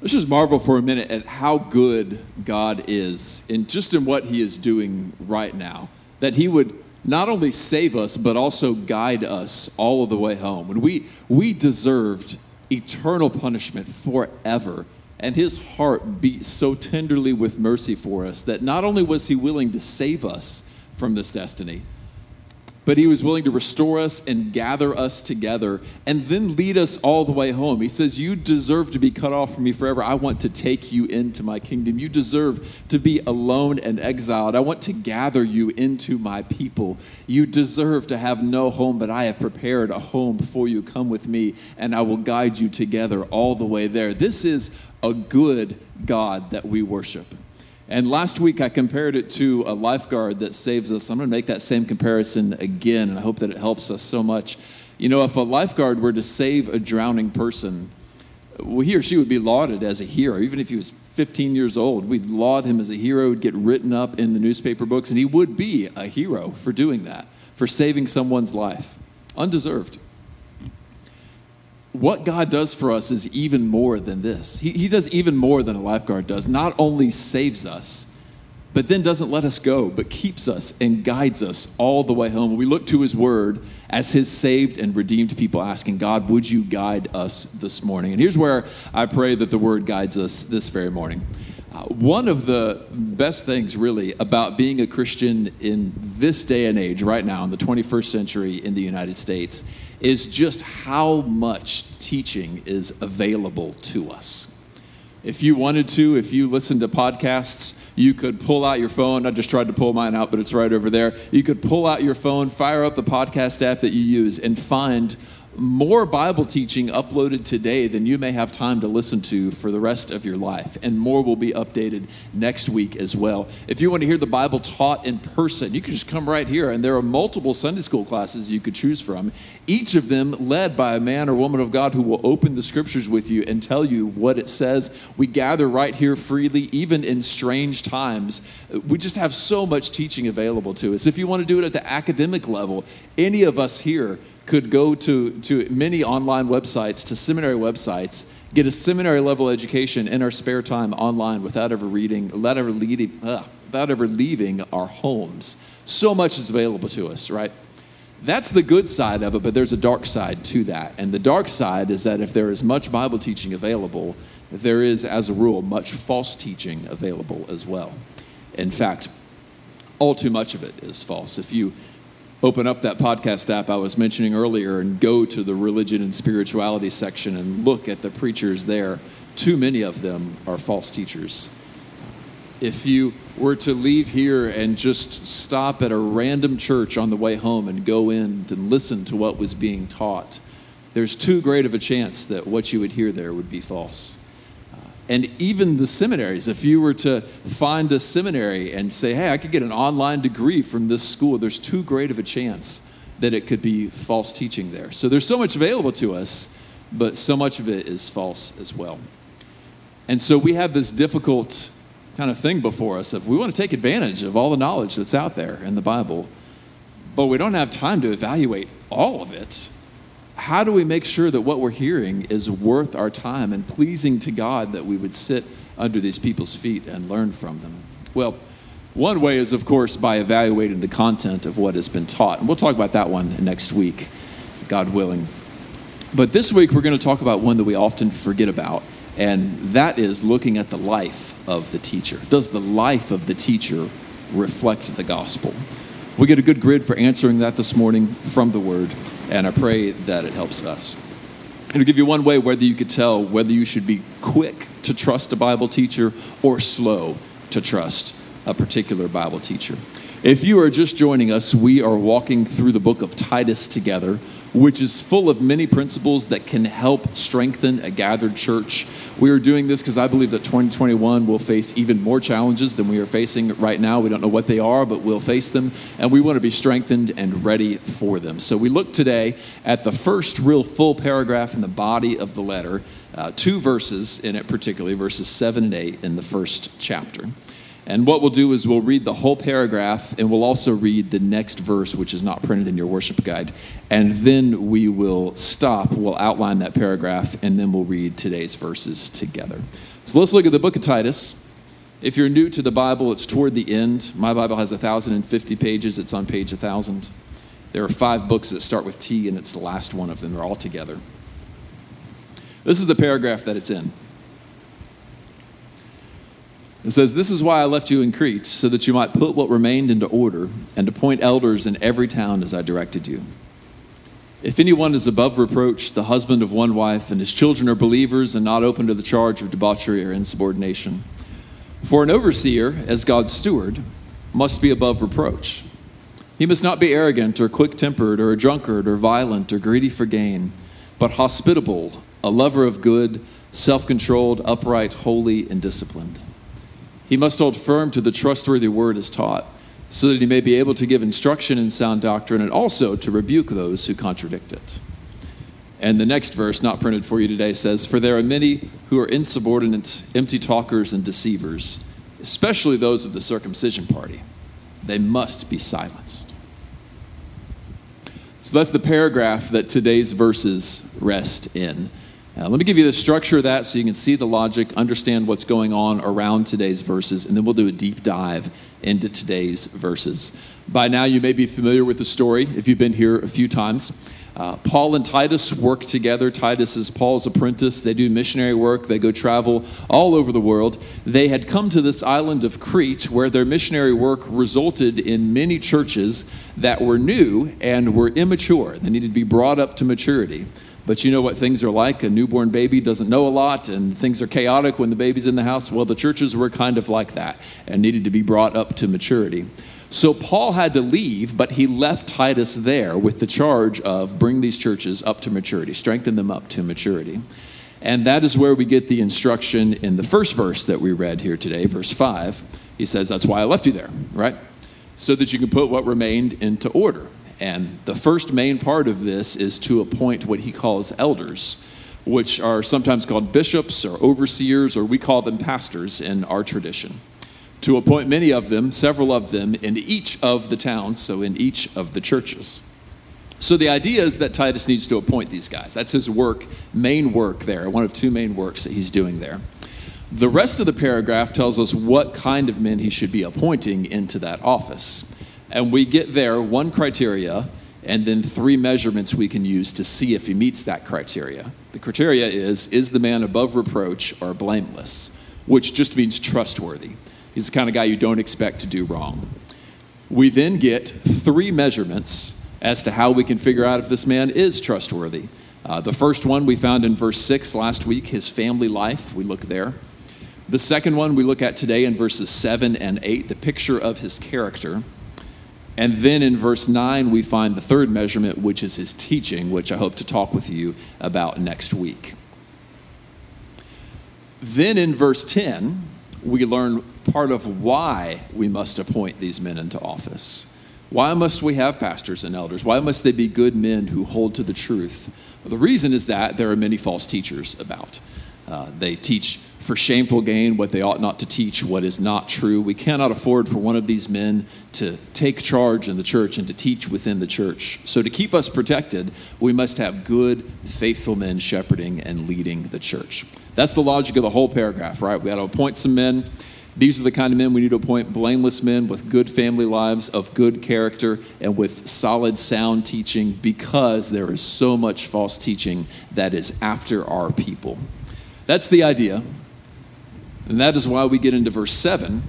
Let's just marvel for a minute at how good God is in just in what He is doing right now. That He would not only save us, but also guide us all of the way home. When we, we deserved eternal punishment forever. And his heart beat so tenderly with mercy for us that not only was he willing to save us from this destiny, but he was willing to restore us and gather us together and then lead us all the way home. He says, You deserve to be cut off from me forever. I want to take you into my kingdom. You deserve to be alone and exiled. I want to gather you into my people. You deserve to have no home, but I have prepared a home for you. Come with me, and I will guide you together all the way there. This is a good God that we worship. And last week I compared it to a lifeguard that saves us. I'm going to make that same comparison again, and I hope that it helps us so much. You know, if a lifeguard were to save a drowning person, well, he or she would be lauded as a hero. Even if he was 15 years old, we'd laud him as a hero, would get written up in the newspaper books, and he would be a hero for doing that, for saving someone's life. Undeserved what God does for us is even more than this. He, he does even more than a lifeguard does. Not only saves us, but then doesn't let us go, but keeps us and guides us all the way home. We look to His Word as His saved and redeemed people, asking, God, would you guide us this morning? And here's where I pray that the Word guides us this very morning. Uh, one of the best things, really, about being a Christian in this day and age, right now, in the 21st century in the United States, is just how much teaching is available to us. If you wanted to, if you listen to podcasts, you could pull out your phone. I just tried to pull mine out, but it's right over there. You could pull out your phone, fire up the podcast app that you use, and find more Bible teaching uploaded today than you may have time to listen to for the rest of your life. And more will be updated next week as well. If you want to hear the Bible taught in person, you can just come right here. And there are multiple Sunday school classes you could choose from, each of them led by a man or woman of God who will open the scriptures with you and tell you what it says. We gather right here freely, even in strange times. We just have so much teaching available to us. If you want to do it at the academic level, any of us here could go to, to many online websites, to seminary websites, get a seminary level education in our spare time online without ever reading, without ever, leading, without ever leaving our homes. So much is available to us, right? That's the good side of it, but there's a dark side to that. And the dark side is that if there is much Bible teaching available, there is, as a rule, much false teaching available as well. In fact, all too much of it is false. If you open up that podcast app I was mentioning earlier and go to the religion and spirituality section and look at the preachers there, too many of them are false teachers. If you were to leave here and just stop at a random church on the way home and go in and listen to what was being taught, there's too great of a chance that what you would hear there would be false and even the seminaries. If you were to find a seminary and say, hey, I could get an online degree from this school, there's too great of a chance that it could be false teaching there. So there's so much available to us, but so much of it is false as well. And so we have this difficult kind of thing before us if we want to take advantage of all the knowledge that's out there in the Bible, but we don't have time to evaluate all of it how do we make sure that what we're hearing is worth our time and pleasing to God that we would sit under these people's feet and learn from them? Well, one way is, of course, by evaluating the content of what has been taught. And we'll talk about that one next week, God willing. But this week, we're going to talk about one that we often forget about, and that is looking at the life of the teacher. Does the life of the teacher reflect the gospel? We get a good grid for answering that this morning from the Word and I pray that it helps us. It'll give you one way whether you could tell whether you should be quick to trust a Bible teacher or slow to trust a particular Bible teacher. If you are just joining us, we are walking through the book of Titus together which is full of many principles that can help strengthen a gathered church. We are doing this because I believe that 2021 will face even more challenges than we are facing right now. We don't know what they are, but we'll face them, and we want to be strengthened and ready for them. So we look today at the first real full paragraph in the body of the letter, uh, two verses in it, particularly verses 7 and 8 in the first chapter. And what we'll do is we'll read the whole paragraph and we'll also read the next verse, which is not printed in your worship guide. And then we will stop, we'll outline that paragraph, and then we'll read today's verses together. So let's look at the book of Titus. If you're new to the Bible, it's toward the end. My Bible has 1,050 pages, it's on page 1,000. There are five books that start with T, and it's the last one of them. They're all together. This is the paragraph that it's in. It says, This is why I left you in Crete, so that you might put what remained into order and appoint elders in every town as I directed you. If anyone is above reproach, the husband of one wife, and his children are believers and not open to the charge of debauchery or insubordination. For an overseer, as God's steward, must be above reproach. He must not be arrogant or quick tempered or a drunkard or violent or greedy for gain, but hospitable, a lover of good, self controlled, upright, holy, and disciplined. He must hold firm to the trustworthy word as taught, so that he may be able to give instruction in sound doctrine and also to rebuke those who contradict it. And the next verse, not printed for you today, says, For there are many who are insubordinate, empty talkers, and deceivers, especially those of the circumcision party. They must be silenced. So that's the paragraph that today's verses rest in. Uh, let me give you the structure of that so you can see the logic, understand what's going on around today's verses, and then we'll do a deep dive into today's verses. By now, you may be familiar with the story if you've been here a few times. Uh, Paul and Titus work together. Titus is Paul's apprentice. They do missionary work, they go travel all over the world. They had come to this island of Crete where their missionary work resulted in many churches that were new and were immature. They needed to be brought up to maturity. But you know what things are like. A newborn baby doesn't know a lot, and things are chaotic when the baby's in the house. Well, the churches were kind of like that and needed to be brought up to maturity. So Paul had to leave, but he left Titus there with the charge of bring these churches up to maturity, strengthen them up to maturity. And that is where we get the instruction in the first verse that we read here today, verse 5. He says, That's why I left you there, right? So that you can put what remained into order. And the first main part of this is to appoint what he calls elders, which are sometimes called bishops or overseers, or we call them pastors in our tradition. To appoint many of them, several of them, in each of the towns, so in each of the churches. So the idea is that Titus needs to appoint these guys. That's his work, main work there, one of two main works that he's doing there. The rest of the paragraph tells us what kind of men he should be appointing into that office. And we get there one criteria and then three measurements we can use to see if he meets that criteria. The criteria is is the man above reproach or blameless, which just means trustworthy. He's the kind of guy you don't expect to do wrong. We then get three measurements as to how we can figure out if this man is trustworthy. Uh, the first one we found in verse 6 last week, his family life. We look there. The second one we look at today in verses 7 and 8, the picture of his character. And then in verse 9, we find the third measurement, which is his teaching, which I hope to talk with you about next week. Then in verse 10, we learn part of why we must appoint these men into office. Why must we have pastors and elders? Why must they be good men who hold to the truth? Well, the reason is that there are many false teachers about. Uh, they teach for shameful gain what they ought not to teach, what is not true. We cannot afford for one of these men to take charge in the church and to teach within the church. So, to keep us protected, we must have good, faithful men shepherding and leading the church. That's the logic of the whole paragraph, right? We got to appoint some men. These are the kind of men we need to appoint blameless men with good family lives, of good character, and with solid, sound teaching because there is so much false teaching that is after our people. That's the idea. And that is why we get into verse 7,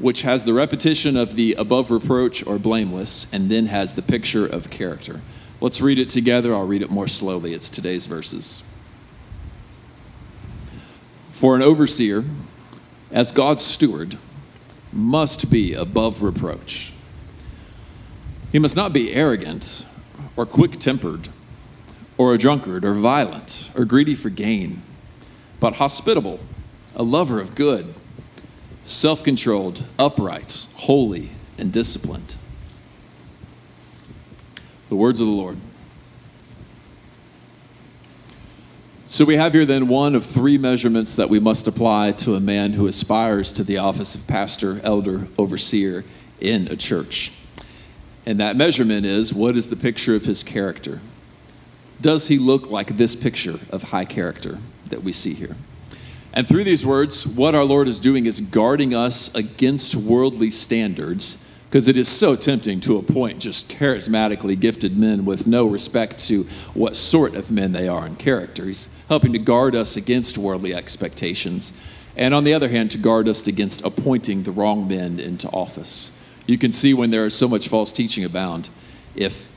which has the repetition of the above reproach or blameless, and then has the picture of character. Let's read it together. I'll read it more slowly. It's today's verses. For an overseer, as God's steward, must be above reproach. He must not be arrogant or quick tempered or a drunkard or violent or greedy for gain, but hospitable a lover of good, self controlled, upright, holy, and disciplined. The words of the Lord. So we have here then one of three measurements that we must apply to a man who aspires to the office of pastor, elder, overseer in a church. And that measurement is what is the picture of his character? Does he look like this picture of high character that we see here? And through these words, what our Lord is doing is guarding us against worldly standards because it is so tempting to appoint just charismatically gifted men with no respect to what sort of men they are in character. He's helping to guard us against worldly expectations, and on the other hand, to guard us against appointing the wrong men into office. You can see when there is so much false teaching abound, if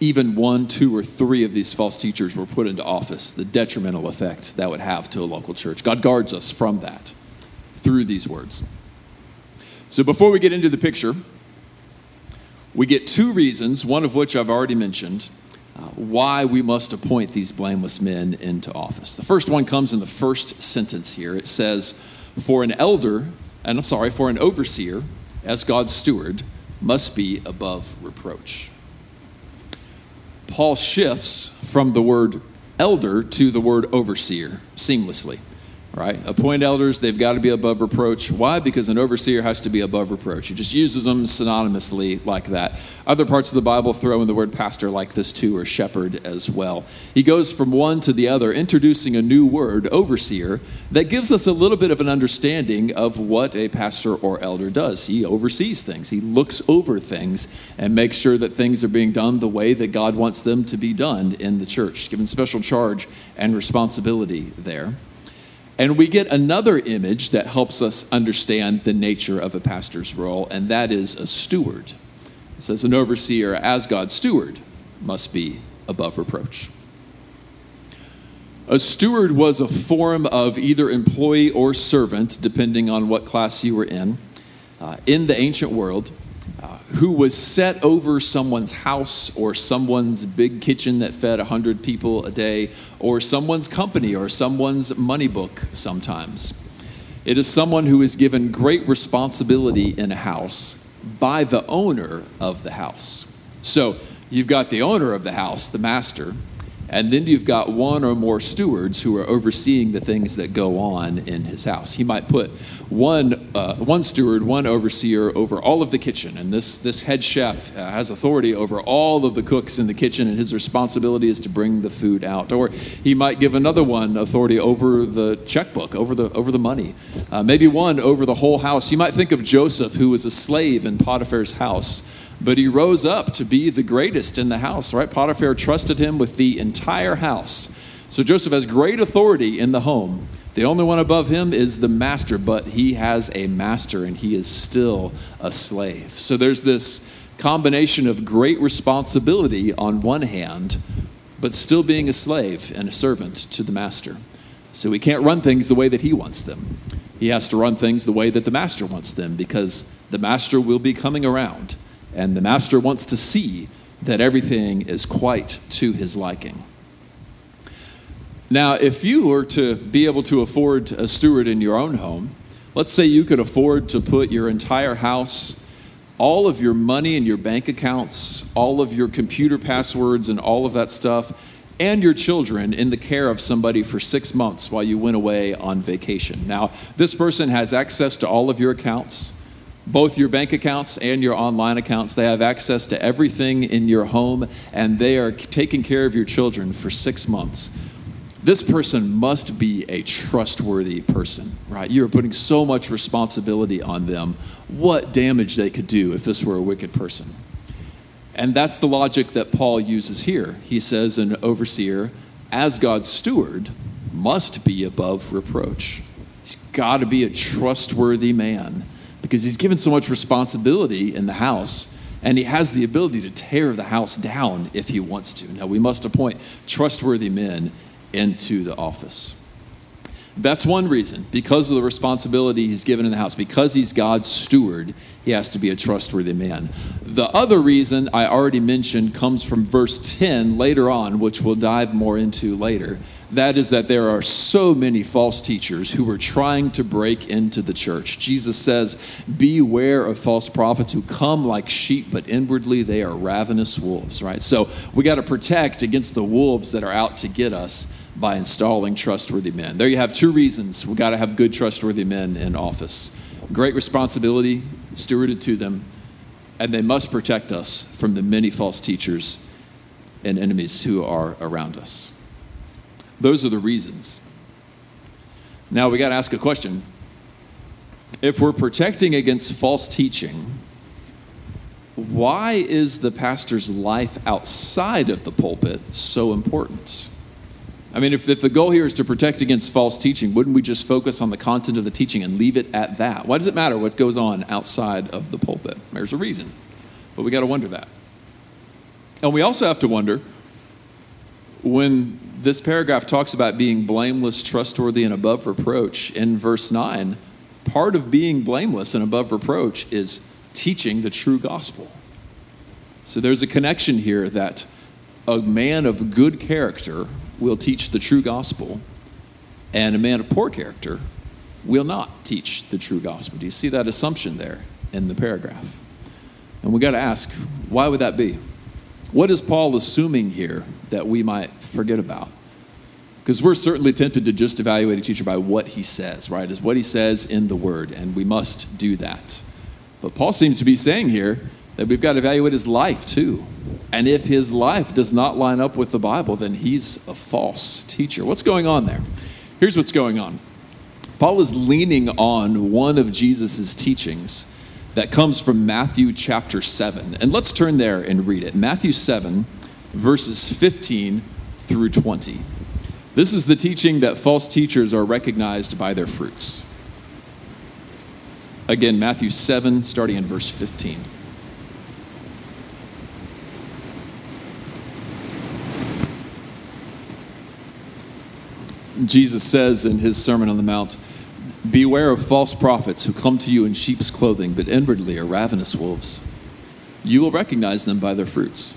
even one, two, or three of these false teachers were put into office, the detrimental effect that would have to a local church. God guards us from that through these words. So before we get into the picture, we get two reasons, one of which I've already mentioned, uh, why we must appoint these blameless men into office. The first one comes in the first sentence here. It says, For an elder, and I'm sorry, for an overseer, as God's steward, must be above reproach. Paul shifts from the word elder to the word overseer seamlessly right? Appoint elders, they've got to be above reproach. Why? Because an overseer has to be above reproach. He just uses them synonymously like that. Other parts of the Bible throw in the word pastor like this too, or shepherd as well. He goes from one to the other, introducing a new word, overseer, that gives us a little bit of an understanding of what a pastor or elder does. He oversees things, he looks over things, and makes sure that things are being done the way that God wants them to be done in the church, given special charge and responsibility there. And we get another image that helps us understand the nature of a pastor's role, and that is a steward. It says, An overseer, as God's steward, must be above reproach. A steward was a form of either employee or servant, depending on what class you were in, uh, in the ancient world Uh, who was set over someone's house or someone's big kitchen that fed 100 people a day or someone's company or someone's money book sometimes. It is someone who is given great responsibility in a house by the owner of the house. So you've got the owner of the house, the master, and then you've got one or more stewards who are overseeing the things that go on in his house. He might put one, uh, one steward, one overseer over all of the kitchen, and this, this head chef uh, has authority over all of the cooks in the kitchen, and his responsibility is to bring the food out. Or he might give another one authority over the checkbook, over the, over the money. Uh, maybe one over the whole house. You might think of Joseph, who was a slave in Potiphar's house but he rose up to be the greatest in the house, right? Potiphar trusted him with the entire house. So Joseph has great authority in the home. The only one above him is the master, but he has a master and he is still a slave. So there's this combination of great responsibility on one hand, but still being a slave and a servant to the master. So he can't run things the way that he wants them. He has to run things the way that the master wants them because the master will be coming around and the master wants to see that everything is quite to his liking. Now, if you were to be able to afford a steward in your own home, let's say you could afford to put your entire house, all of your money in your bank accounts, all of your computer passwords, and all of that stuff, and your children in the care of somebody for six months while you went away on vacation. Now, this person has access to all of your accounts both your bank accounts and your online accounts. They have access to everything in your home, and they are taking care of your children for six months. This person must be a trustworthy person, right? You are putting so much responsibility on them. What damage they could do if this were a wicked person. And that's the logic that Paul uses here. He says an overseer, as God's steward, must be above reproach. He's got to be a trustworthy man because he's given so much responsibility in the house and he has the ability to tear the house down if he wants to. Now, we must appoint trustworthy men into the office. That's one reason. Because of the responsibility he's given in the house, because he's God's steward, he has to be a trustworthy man. The other reason I already mentioned comes from verse 10 later on, which we'll dive more into later. That is that there are so many false teachers who are trying to break into the church. Jesus says, Beware of false prophets who come like sheep, but inwardly they are ravenous wolves, right? So we got to protect against the wolves that are out to get us by installing trustworthy men. There you have two reasons we got to have good, trustworthy men in office. Great responsibility stewarded to them, and they must protect us from the many false teachers and enemies who are around us. Those are the reasons. Now we got to ask a question. If we're protecting against false teaching, why is the pastor's life outside of the pulpit so important? I mean, if, if the goal here is to protect against false teaching, wouldn't we just focus on the content of the teaching and leave it at that? Why does it matter what goes on outside of the pulpit? There's a reason, but we got to wonder that. And we also have to wonder when this paragraph talks about being blameless, trustworthy, and above reproach in verse 9, part of being blameless and above reproach is teaching the true gospel. So there's a connection here that a man of good character will teach the true gospel, and a man of poor character will not teach the true gospel. Do you see that assumption there in the paragraph? And we got to ask, why would that be? What is Paul assuming here that we might forget about? Because we're certainly tempted to just evaluate a teacher by what he says, right? Is what he says in the word, and we must do that. But Paul seems to be saying here that we've got to evaluate his life too. And if his life does not line up with the Bible, then he's a false teacher. What's going on there? Here's what's going on Paul is leaning on one of Jesus' teachings that comes from Matthew chapter 7. And let's turn there and read it. Matthew 7, verses 15 through 20. This is the teaching that false teachers are recognized by their fruits. Again, Matthew 7, starting in verse 15. Jesus says in his Sermon on the Mount, Beware of false prophets who come to you in sheep's clothing, but inwardly are ravenous wolves. You will recognize them by their fruits.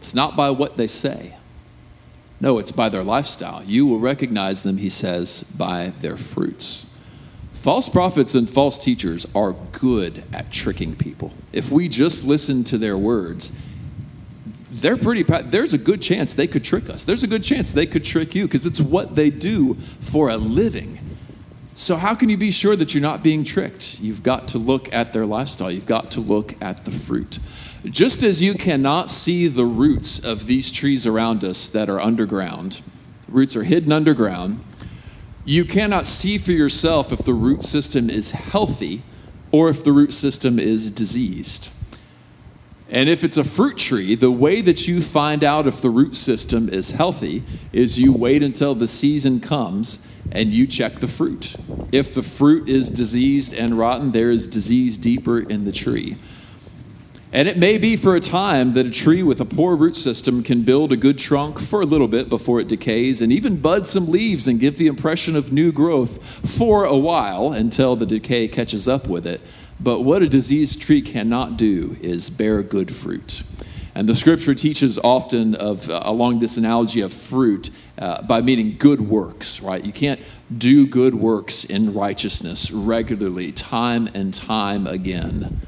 It's not by what they say. No, it's by their lifestyle. You will recognize them, he says, by their fruits. False prophets and false teachers are good at tricking people. If we just listen to their words, they're pretty there's a good chance they could trick us. There's a good chance they could trick you because it's what they do for a living. So how can you be sure that you're not being tricked? You've got to look at their lifestyle. You've got to look at the fruit. Just as you cannot see the roots of these trees around us that are underground, roots are hidden underground you cannot see for yourself if the root system is healthy or if the root system is diseased. And if it's a fruit tree, the way that you find out if the root system is healthy is you wait until the season comes and you check the fruit. If the fruit is diseased and rotten, there is disease deeper in the tree. And it may be for a time that a tree with a poor root system can build a good trunk for a little bit before it decays and even bud some leaves and give the impression of new growth for a while until the decay catches up with it. But what a diseased tree cannot do is bear good fruit. And the scripture teaches often of uh, along this analogy of fruit uh, by meaning good works, right? You can't do good works in righteousness regularly, time and time again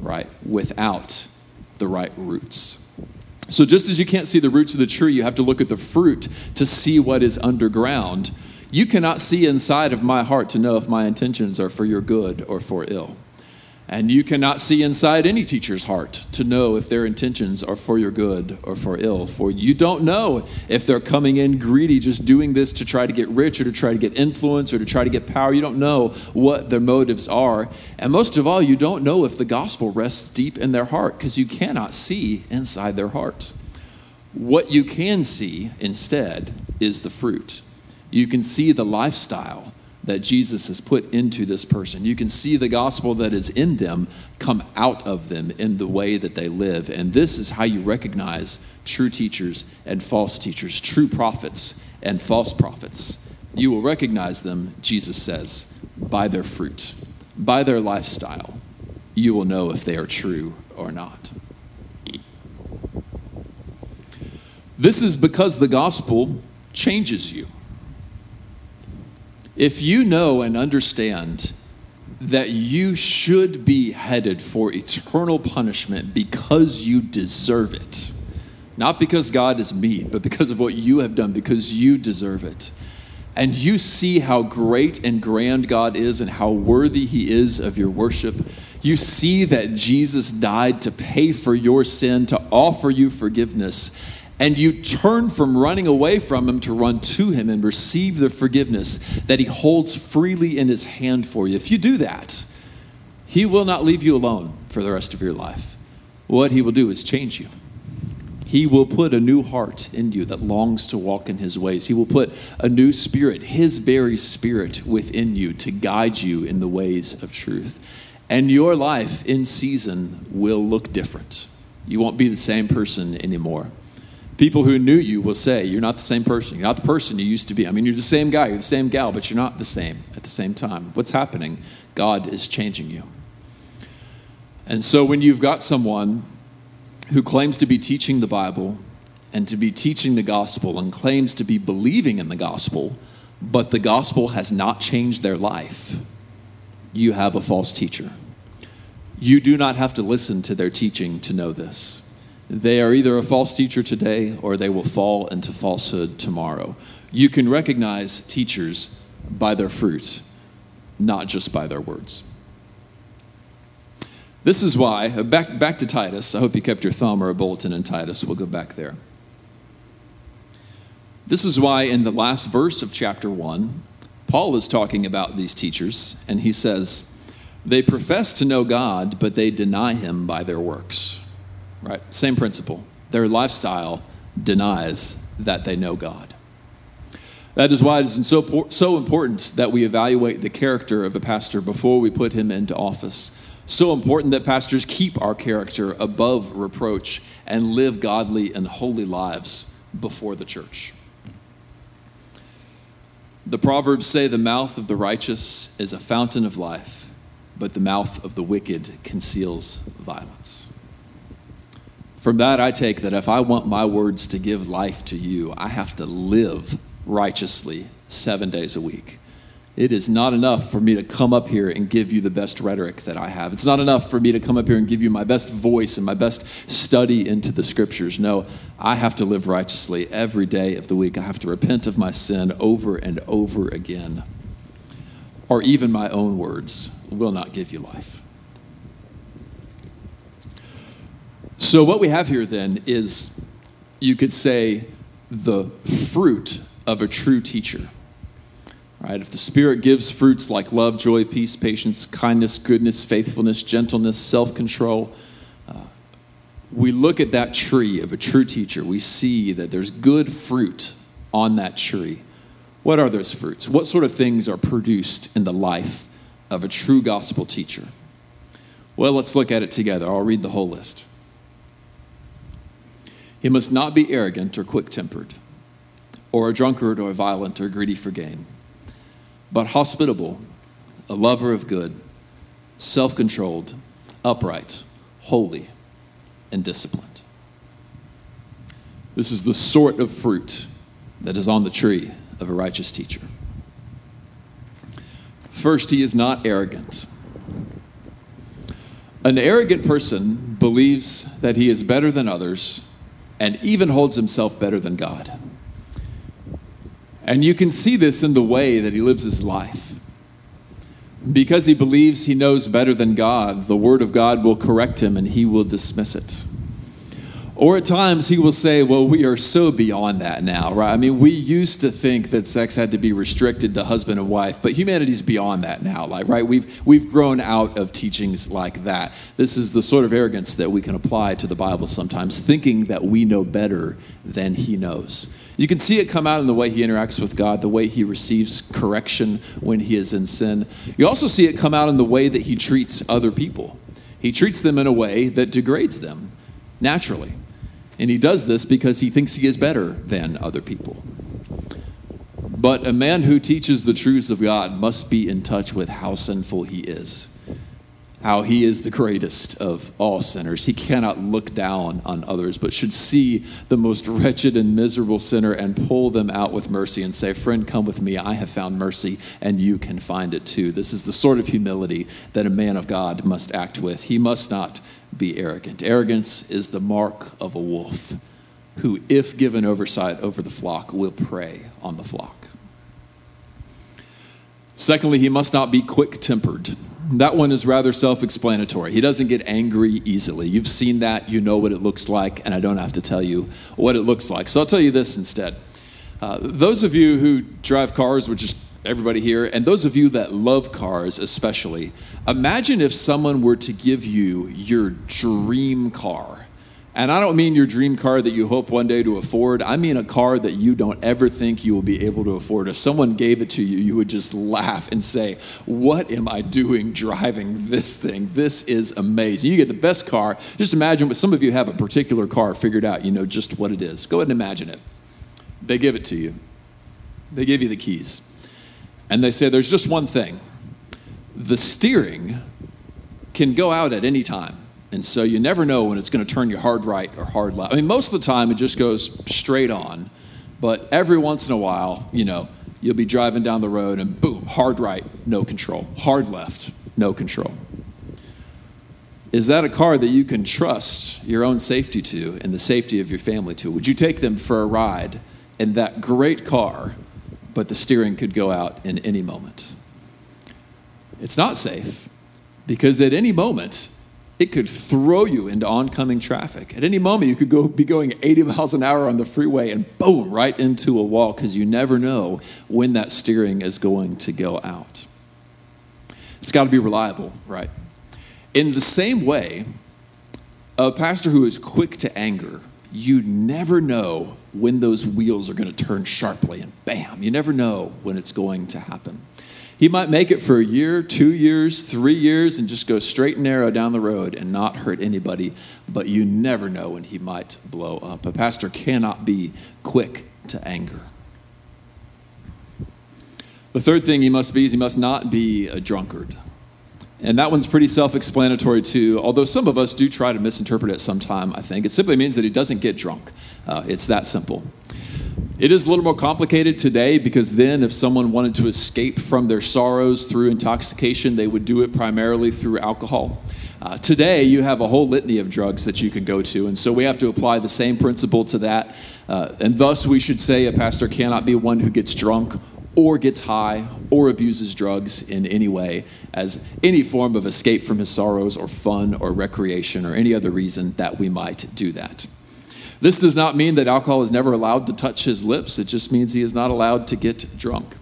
right, without the right roots. So, just as you can't see the roots of the tree, you have to look at the fruit to see what is underground. You cannot see inside of my heart to know if my intentions are for your good or for ill. And you cannot see inside any teacher's heart to know if their intentions are for your good or for ill. For you don't know if they're coming in greedy, just doing this to try to get rich or to try to get influence or to try to get power. You don't know what their motives are. And most of all, you don't know if the gospel rests deep in their heart because you cannot see inside their heart. What you can see instead is the fruit. You can see the lifestyle that Jesus has put into this person. You can see the gospel that is in them come out of them in the way that they live. And this is how you recognize true teachers and false teachers, true prophets and false prophets. You will recognize them, Jesus says, by their fruit, by their lifestyle. You will know if they are true or not. This is because the gospel changes you. If you know and understand that you should be headed for eternal punishment because you deserve it, not because God is mean, but because of what you have done, because you deserve it. And you see how great and grand God is and how worthy He is of your worship. You see that Jesus died to pay for your sin, to offer you forgiveness and you turn from running away from him to run to him and receive the forgiveness that he holds freely in his hand for you. If you do that, he will not leave you alone for the rest of your life. What he will do is change you. He will put a new heart in you that longs to walk in his ways. He will put a new spirit, his very spirit, within you to guide you in the ways of truth. And your life in season will look different. You won't be the same person anymore. People who knew you will say, You're not the same person. You're not the person you used to be. I mean, you're the same guy, you're the same gal, but you're not the same at the same time. What's happening? God is changing you. And so when you've got someone who claims to be teaching the Bible and to be teaching the gospel and claims to be believing in the gospel, but the gospel has not changed their life, you have a false teacher. You do not have to listen to their teaching to know this. They are either a false teacher today or they will fall into falsehood tomorrow. You can recognize teachers by their fruit, not just by their words. This is why, uh, back, back to Titus. I hope you kept your thumb or a bulletin in Titus. We'll go back there. This is why, in the last verse of chapter 1, Paul is talking about these teachers, and he says, They profess to know God, but they deny him by their works. Right? Same principle. Their lifestyle denies that they know God. That is why it is so, so important that we evaluate the character of a pastor before we put him into office. So important that pastors keep our character above reproach and live godly and holy lives before the church. The Proverbs say the mouth of the righteous is a fountain of life, but the mouth of the wicked conceals violence. From that, I take that if I want my words to give life to you, I have to live righteously seven days a week. It is not enough for me to come up here and give you the best rhetoric that I have. It's not enough for me to come up here and give you my best voice and my best study into the scriptures. No, I have to live righteously every day of the week. I have to repent of my sin over and over again. Or even my own words will not give you life. So, what we have here then is, you could say, the fruit of a true teacher. Right? If the Spirit gives fruits like love, joy, peace, patience, kindness, goodness, faithfulness, gentleness, self control, uh, we look at that tree of a true teacher. We see that there's good fruit on that tree. What are those fruits? What sort of things are produced in the life of a true gospel teacher? Well, let's look at it together. I'll read the whole list. He must not be arrogant or quick tempered, or a drunkard or violent or greedy for gain, but hospitable, a lover of good, self controlled, upright, holy, and disciplined. This is the sort of fruit that is on the tree of a righteous teacher. First, he is not arrogant. An arrogant person believes that he is better than others and even holds himself better than God. And you can see this in the way that he lives his life. Because he believes he knows better than God, the Word of God will correct him and he will dismiss it. Or at times he will say, Well, we are so beyond that now, right? I mean, we used to think that sex had to be restricted to husband and wife, but humanity's beyond that now, like, right? We've, we've grown out of teachings like that. This is the sort of arrogance that we can apply to the Bible sometimes, thinking that we know better than he knows. You can see it come out in the way he interacts with God, the way he receives correction when he is in sin. You also see it come out in the way that he treats other people. He treats them in a way that degrades them naturally. And he does this because he thinks he is better than other people. But a man who teaches the truths of God must be in touch with how sinful he is how he is the greatest of all sinners. He cannot look down on others, but should see the most wretched and miserable sinner and pull them out with mercy and say, Friend, come with me. I have found mercy, and you can find it too. This is the sort of humility that a man of God must act with. He must not be arrogant. Arrogance is the mark of a wolf who, if given oversight over the flock, will prey on the flock. Secondly, he must not be quick tempered. That one is rather self explanatory. He doesn't get angry easily. You've seen that, you know what it looks like, and I don't have to tell you what it looks like. So I'll tell you this instead. Uh, those of you who drive cars, which is everybody here, and those of you that love cars especially, imagine if someone were to give you your dream car and I don't mean your dream car that you hope one day to afford. I mean a car that you don't ever think you will be able to afford. If someone gave it to you, you would just laugh and say, What am I doing driving this thing? This is amazing. You get the best car. Just imagine, but some of you have a particular car figured out, you know just what it is. Go ahead and imagine it. They give it to you, they give you the keys. And they say, There's just one thing the steering can go out at any time. And so you never know when it's going to turn you hard right or hard left. I mean, most of the time it just goes straight on, but every once in a while, you know, you'll be driving down the road and boom, hard right, no control. Hard left, no control. Is that a car that you can trust your own safety to and the safety of your family to? Would you take them for a ride in that great car, but the steering could go out in any moment? It's not safe because at any moment, it could throw you into oncoming traffic. At any moment, you could go, be going 80 miles an hour on the freeway and boom, right into a wall because you never know when that steering is going to go out. It's got to be reliable, right? In the same way, a pastor who is quick to anger, you never know when those wheels are going to turn sharply and bam, you never know when it's going to happen. He might make it for a year, two years, three years, and just go straight and narrow down the road and not hurt anybody, but you never know when he might blow up. A pastor cannot be quick to anger. The third thing he must be is he must not be a drunkard. And that one's pretty self explanatory, too, although some of us do try to misinterpret it sometime, I think. It simply means that he doesn't get drunk. Uh, it's that simple. It is a little more complicated today because then, if someone wanted to escape from their sorrows through intoxication, they would do it primarily through alcohol. Uh, today, you have a whole litany of drugs that you can go to, and so we have to apply the same principle to that. Uh, and thus, we should say a pastor cannot be one who gets drunk or gets high or abuses drugs in any way as any form of escape from his sorrows or fun or recreation or any other reason that we might do that. This does not mean that alcohol is never allowed to touch his lips, it just means he is not allowed to get drunk.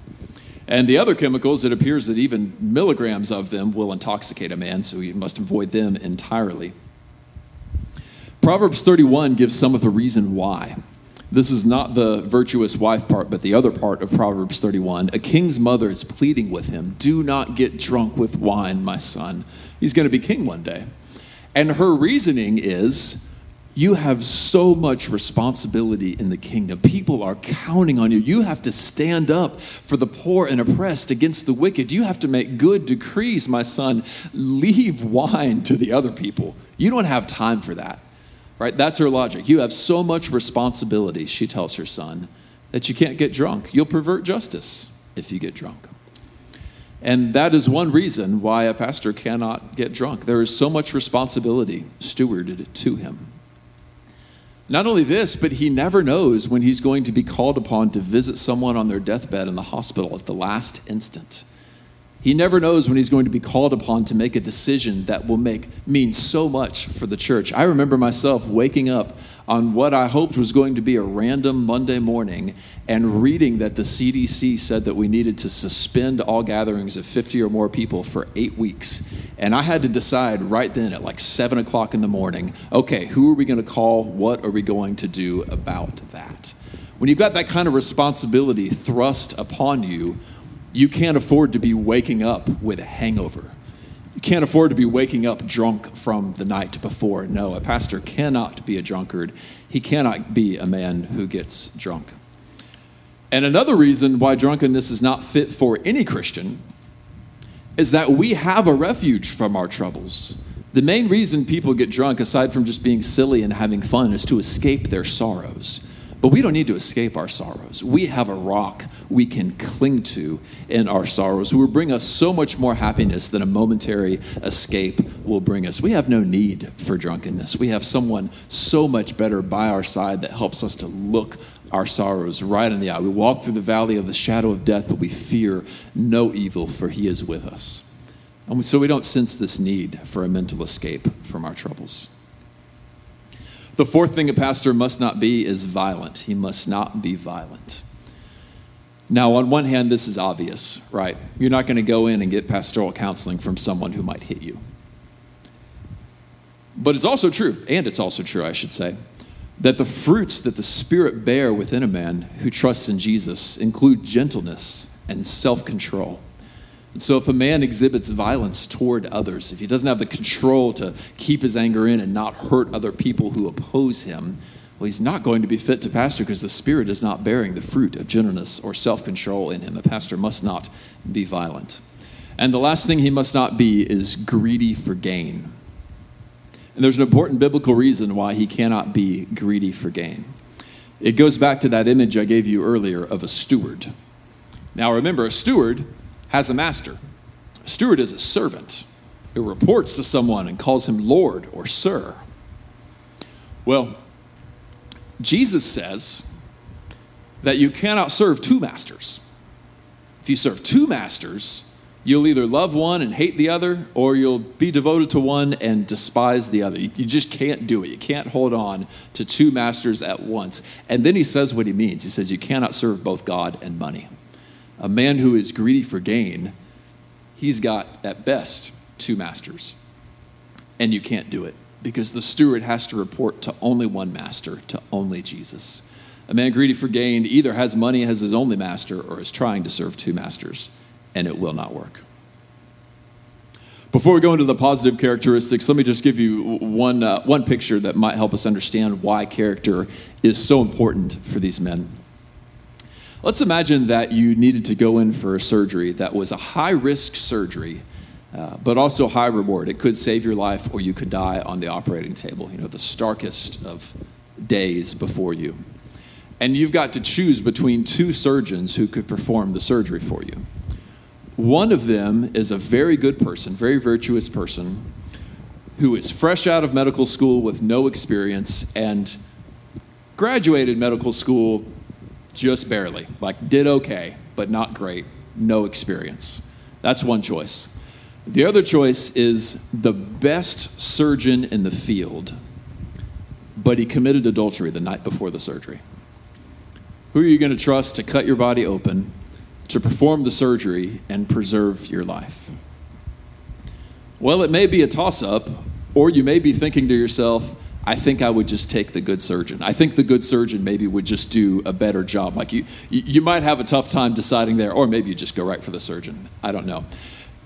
And the other chemicals, it appears that even milligrams of them will intoxicate a man, so you must avoid them entirely. Proverbs 31 gives some of the reason why. This is not the virtuous wife part, but the other part of Proverbs 31. A king's mother is pleading with him Do not get drunk with wine, my son. He's going to be king one day. And her reasoning is you have so much responsibility in the kingdom. People are counting on you. You have to stand up for the poor and oppressed against the wicked. You have to make good decrees, my son. Leave wine to the other people. You don't have time for that. Right? That's her logic. You have so much responsibility, she tells her son, that you can't get drunk. You'll pervert justice if you get drunk. And that is one reason why a pastor cannot get drunk. There is so much responsibility stewarded to him. Not only this, but he never knows when he's going to be called upon to visit someone on their deathbed in the hospital at the last instant. He never knows when he's going to be called upon to make a decision that will make mean so much for the church. I remember myself waking up on what I hoped was going to be a random Monday morning and reading that the CDC said that we needed to suspend all gatherings of 50 or more people for 8 weeks. And I had to decide right then at like 7 o'clock in the morning, okay, who are we going to call? What are we going to do about that? When you've got that kind of responsibility thrust upon you, you can't afford to be waking up with a hangover. You can't afford to be waking up drunk from the night before. No, a pastor cannot be a drunkard. He cannot be a man who gets drunk. And another reason why drunkenness is not fit for any Christian is that we have a refuge from our troubles. The main reason people get drunk, aside from just being silly and having fun, is to escape their sorrows. But we don't need to escape our sorrows. We have a rock we can cling to in our sorrows who will bring us so much more happiness than a momentary escape will bring us. We have no need for drunkenness. We have someone so much better by our side that helps us to look our sorrows right in the eye. We walk through the valley of the shadow of death, but we fear no evil, for he is with us. And so we don't sense this need for a mental escape from our troubles. The fourth thing a pastor must not be is violent. He must not be violent. Now, on one hand, this is obvious, right? You're not going to go in and get pastoral counseling from someone who might hit you. But it's also true, and it's also true, I should say, that the fruits that the Spirit bear within a man who trusts in Jesus include gentleness and self control. So, if a man exhibits violence toward others, if he doesn't have the control to keep his anger in and not hurt other people who oppose him, well, he's not going to be fit to pastor because the Spirit is not bearing the fruit of gentleness or self control in him. A pastor must not be violent. And the last thing he must not be is greedy for gain. And there's an important biblical reason why he cannot be greedy for gain. It goes back to that image I gave you earlier of a steward. Now, remember, a steward has a master. A steward is a servant who reports to someone and calls him Lord or Sir. Well, Jesus says that you cannot serve two masters. If you serve two masters, you'll either love one and hate the other, or you'll be devoted to one and despise the other. You, just can't do it. You can't hold on to two masters at once. And then he says what he means he says, You cannot serve both God and money. A man who is greedy for gain, he's got at best two masters. And you can't do it because the steward has to report to only one master, to only Jesus. A man greedy for gain either has money as his only master or is trying to serve two masters, and it will not work. Before we go into the positive characteristics, let me just give you one, uh, one picture that might help us understand why character is so important for these men. Let's imagine that you needed to go in for a surgery that was a high risk surgery uh, but also high reward. It could save your life, or you could die on the operating table, you know, the starkest of days before you. And you've got to choose between two surgeons who could perform the surgery for you. One of them is a very good person, very virtuous person, who is fresh out of medical school with no experience and graduated medical school just barely, like did okay, but not great, no experience. That's one choice. The other choice is the best surgeon in the field, but he committed adultery the night before the surgery. Who are you going to trust to cut your body open, to perform the surgery, and preserve your life? Well, it may be a toss up, or you may be thinking to yourself, I think I would just take the good surgeon. I think the good surgeon maybe would just do a better job. Like you, you might have a tough time deciding there, or maybe you just go right for the surgeon. I don't know.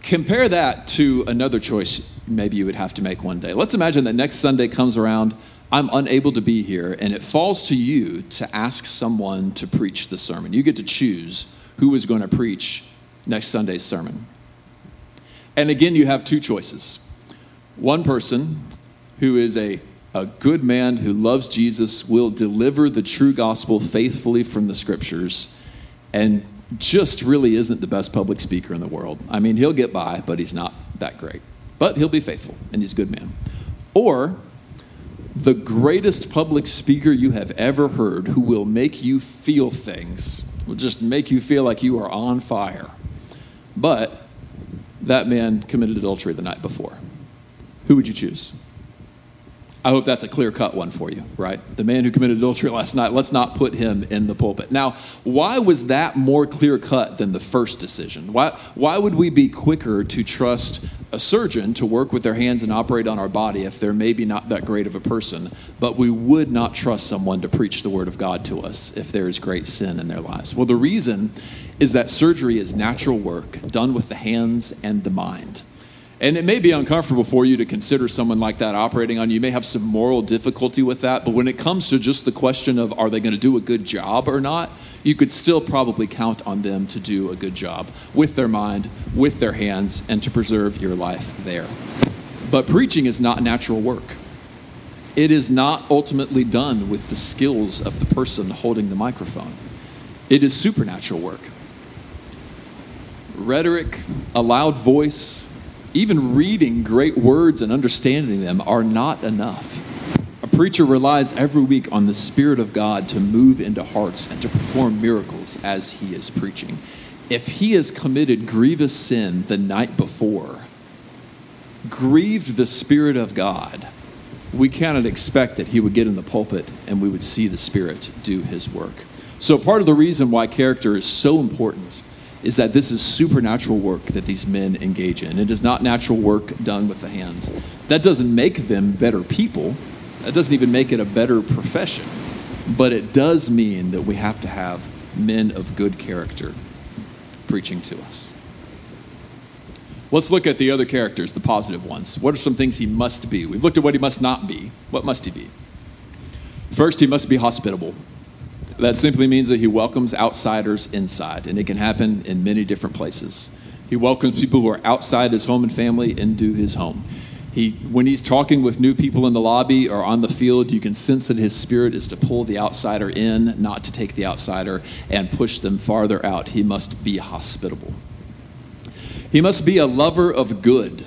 Compare that to another choice maybe you would have to make one day. Let's imagine that next Sunday comes around, I'm unable to be here, and it falls to you to ask someone to preach the sermon. You get to choose who is going to preach next Sunday's sermon. And again, you have two choices. One person who is a, a good man who loves Jesus will deliver the true gospel faithfully from the scriptures and just really isn't the best public speaker in the world. I mean, he'll get by, but he's not that great. But he'll be faithful, and he's a good man. Or the greatest public speaker you have ever heard who will make you feel things, will just make you feel like you are on fire. But that man committed adultery the night before. Who would you choose? I hope that's a clear cut one for you, right? The man who committed adultery last night, let's not put him in the pulpit. Now, why was that more clear cut than the first decision? Why, why would we be quicker to trust a surgeon to work with their hands and operate on our body if they're maybe not that great of a person, but we would not trust someone to preach the word of God to us if there is great sin in their lives. Well, the reason is that surgery is natural work done with the hands and the mind. And it may be uncomfortable for you to consider someone like that operating on you. You may have some moral difficulty with that, but when it comes to just the question of are they going to do a good job or not, you could still probably count on them to do a good job with their mind, with their hands, and to preserve your life there. But preaching is not natural work. It is not ultimately done with the skills of the person holding the microphone. It is supernatural work. Rhetoric, a loud voice, even reading great words and understanding them are not enough. A preacher relies every week on the Spirit of God to move into hearts and to perform miracles as he is preaching. If he has committed grievous sin the night before, grieved the Spirit of God, we cannot expect that he would get in the pulpit and we would see the Spirit do his work. So, part of the reason why character is so important is that this is supernatural work that these men engage in. It is not natural work done with the hands. That doesn't make them better people, that doesn't even make it a better profession. But it does mean that we have to have men of good character preaching to us. Let's look at the other characters, the positive ones. What are some things he must be? We've looked at what he must not be. What must he be? First, he must be hospitable. That simply means that he welcomes outsiders inside, and it can happen in many different places. He welcomes people who are outside his home and family into his home. He, when he's talking with new people in the lobby or on the field, you can sense that his spirit is to pull the outsider in, not to take the outsider and push them farther out. He must be hospitable. He must be a lover of good,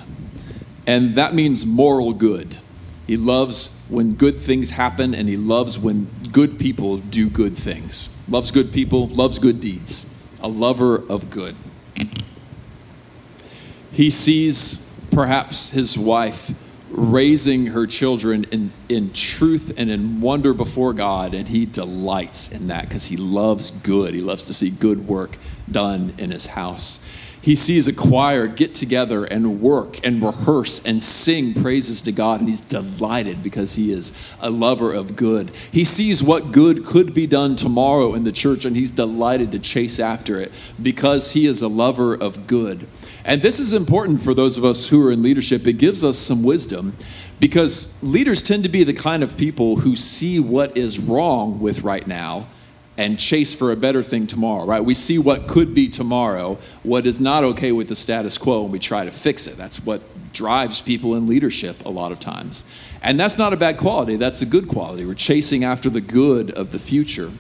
and that means moral good. He loves when good things happen, and he loves when good people do good things. Loves good people, loves good deeds. A lover of good. He sees perhaps his wife raising her children in, in truth and in wonder before God, and he delights in that because he loves good. He loves to see good work done in his house he sees a choir get together and work and rehearse and sing praises to God, and he's delighted because he is a lover of good. He sees what good could be done tomorrow in the church, and he's delighted to chase after it because he is a lover of good. And this is important for those of us who are in leadership. It gives us some wisdom because leaders tend to be the kind of people who see what is wrong with right now and chase for a better thing tomorrow, right? We see what could be tomorrow, what is not okay with the status quo, and we try to fix it. That's what drives people in leadership a lot of times. And that's not a bad quality, that's a good quality. We're chasing after the good of the future.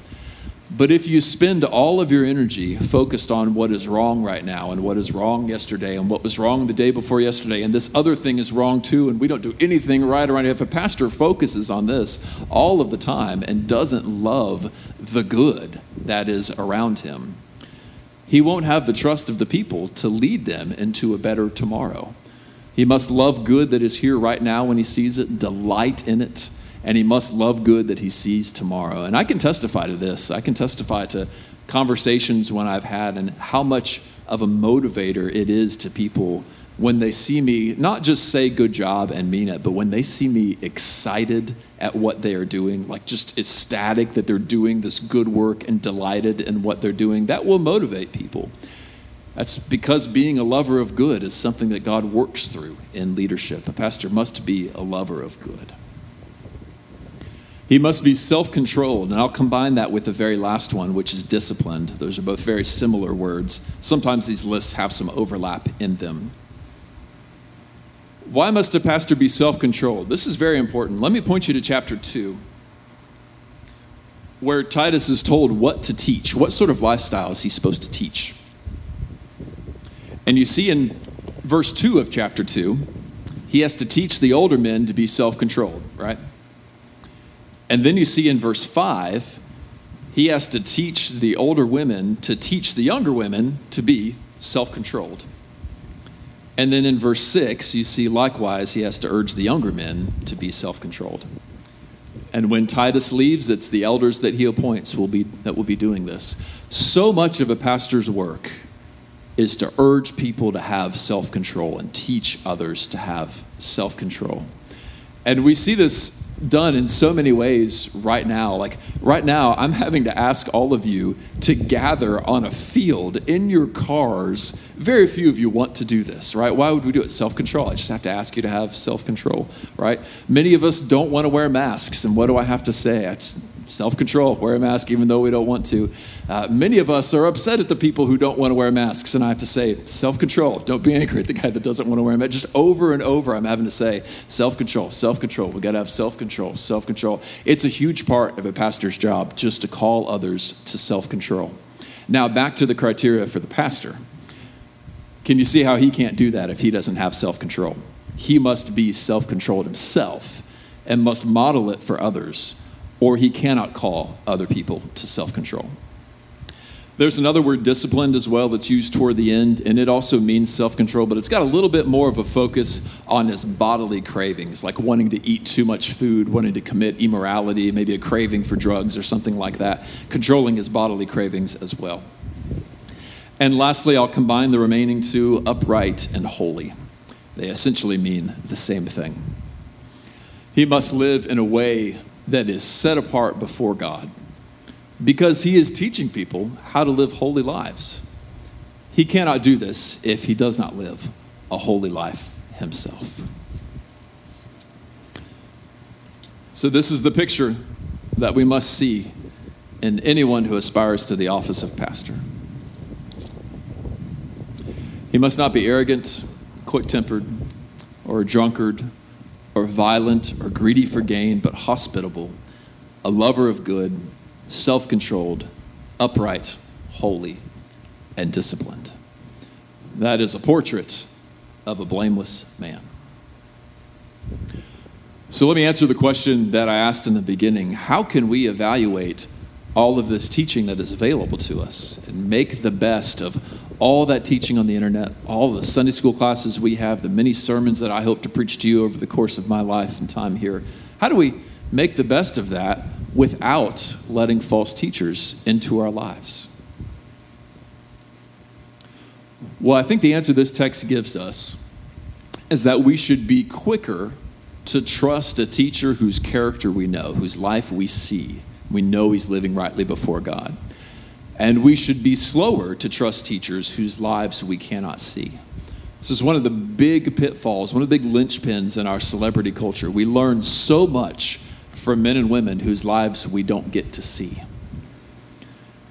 But if you spend all of your energy focused on what is wrong right now and what is wrong yesterday and what was wrong the day before yesterday, and this other thing is wrong too, and we don't do anything right around it, if a pastor focuses on this all of the time and doesn't love the good that is around him, he won't have the trust of the people to lead them into a better tomorrow. He must love good that is here right now when he sees it, delight in it and he must love good that he sees tomorrow. And I can testify to this. I can testify to conversations when I've had and how much of a motivator it is to people when they see me not just say good job and mean it, but when they see me excited at what they are doing, like just ecstatic that they're doing this good work and delighted in what they're doing, that will motivate people. That's because being a lover of good is something that God works through in leadership. A pastor must be a lover of good. He must be self controlled, and I'll combine that with the very last one, which is disciplined. Those are both very similar words. Sometimes these lists have some overlap in them. Why must a pastor be self controlled? This is very important. Let me point you to chapter 2, where Titus is told what to teach. What sort of lifestyle is he supposed to teach? And you see in verse 2 of chapter 2, he has to teach the older men to be self controlled, right? And then you see in verse 5, he has to teach the older women to teach the younger women to be self controlled. And then in verse 6, you see likewise, he has to urge the younger men to be self controlled. And when Titus leaves, it's the elders that he appoints will be, that will be doing this. So much of a pastor's work is to urge people to have self control and teach others to have self control. And we see this done in so many ways right now. Like right now, I'm having to ask all of you to gather on a field in your cars. Very few of you want to do this, right? Why would we do it? Self control. I just have to ask you to have self control, right? Many of us don't want to wear masks. And what do I have to say? I just, self control, wear a mask even though we don't want to. Uh, many of us are upset at the people who don't want to wear masks, and I have to say, self control. Don't be angry at the guy that doesn't want to wear a mask. Just over and over, I'm having to say, self control, self control. We got to have self control, self control. It's a huge part of a pastor's job just to call others to self control. Now, back to the criteria for the pastor. Can you see how he can't do that if he doesn't have self control? He must be self controlled himself and must model it for others or he cannot call other people to self control. There's another word, disciplined, as well, that's used toward the end, and it also means self control, but it's got a little bit more of a focus on his bodily cravings, like wanting to eat too much food, wanting to commit immorality, maybe a craving for drugs or something like that, controlling his bodily cravings as well. And lastly, I'll combine the remaining two upright and holy. They essentially mean the same thing. He must live in a way that is set apart before God because he is teaching people how to live holy lives. He cannot do this if he does not live a holy life himself. So, this is the picture that we must see in anyone who aspires to the office of pastor. He must not be arrogant, quick tempered, or a drunkard violent or greedy for gain, but hospitable, a lover of good, self controlled, upright, holy, and disciplined. That is a portrait of a blameless man. So let me answer the question that I asked in the beginning How can we evaluate all of this teaching that is available to us and make the best of all that teaching on the internet, all the Sunday school classes we have, the many sermons that I hope to preach to you over the course of my life and time here. How do we make the best of that without letting false teachers into our lives? Well, I think the answer this text gives us is that we should be quicker to trust a teacher whose character we know, whose life we see. We know he's living rightly before God. And we should be slower to trust teachers whose lives we cannot see. This is one of the big pitfalls, one of the big linchpins in our celebrity culture. We learn so much from men and women whose lives we don't get to see.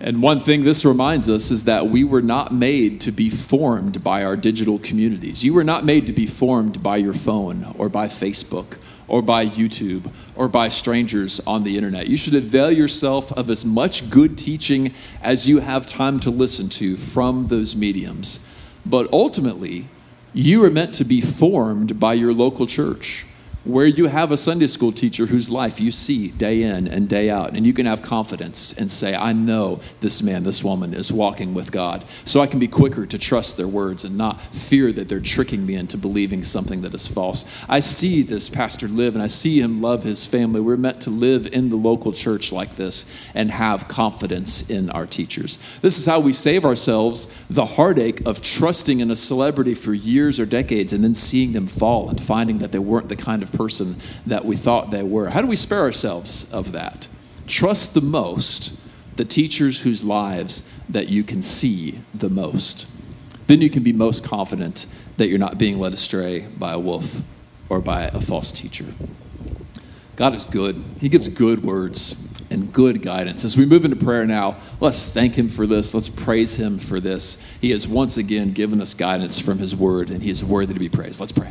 And one thing this reminds us is that we were not made to be formed by our digital communities. You were not made to be formed by your phone or by Facebook or by YouTube or by strangers on the internet. You should avail yourself of as much good teaching as you have time to listen to from those mediums. But ultimately, you are meant to be formed by your local church where you have a Sunday school teacher whose life you see day in and day out, and you can have confidence and say, I know this man, this woman is walking with God. So I can be quicker to trust their words and not fear that they're tricking me into believing something that is false. I see this pastor live and I see him love his family. We're meant to live in the local church like this and have confidence in our teachers. This is how we save ourselves the heartache of trusting in a celebrity for years or decades and then seeing them fall and finding that they weren't the kind of person that we thought they were. How do we spare ourselves of that? Trust the most the teachers whose lives that you can see the most. Then you can be most confident that you're not being led astray by a wolf or by a false teacher. God is good. He gives good words and good guidance. As we move into prayer now, let's thank Him for this. Let's praise Him for this. He has once again given us guidance from His word, and He is worthy to be praised. Let's pray.